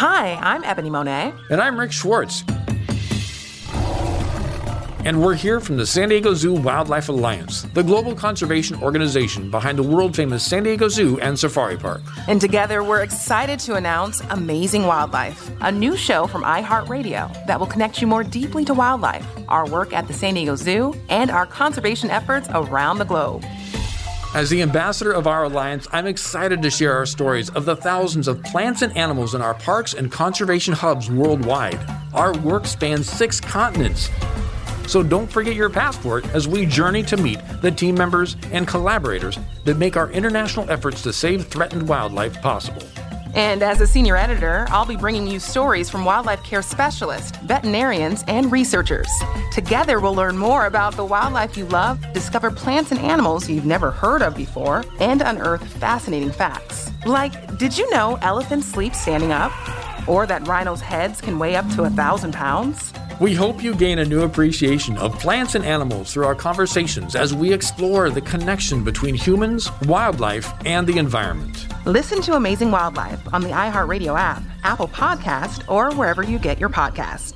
Hi, I'm Ebony Monet. And I'm Rick Schwartz. And we're here from the San Diego Zoo Wildlife Alliance, the global conservation organization behind the world famous San Diego Zoo and Safari Park. And together, we're excited to announce Amazing Wildlife, a new show from iHeartRadio that will connect you more deeply to wildlife, our work at the San Diego Zoo, and our conservation efforts around the globe. As the ambassador of our alliance, I'm excited to share our stories of the thousands of plants and animals in our parks and conservation hubs worldwide. Our work spans six continents. So don't forget your passport as we journey to meet the team members and collaborators that make our international efforts to save threatened wildlife possible. And as a senior editor, I'll be bringing you stories from wildlife care specialists, veterinarians, and researchers. Together, we'll learn more about the wildlife you love, discover plants and animals you've never heard of before, and unearth fascinating facts. Like, did you know elephants sleep standing up? Or that rhinos' heads can weigh up to a thousand pounds? We hope you gain a new appreciation of plants and animals through our conversations as we explore the connection between humans, wildlife, and the environment. Listen to Amazing Wildlife on the iHeartRadio app, Apple Podcast, or wherever you get your podcast.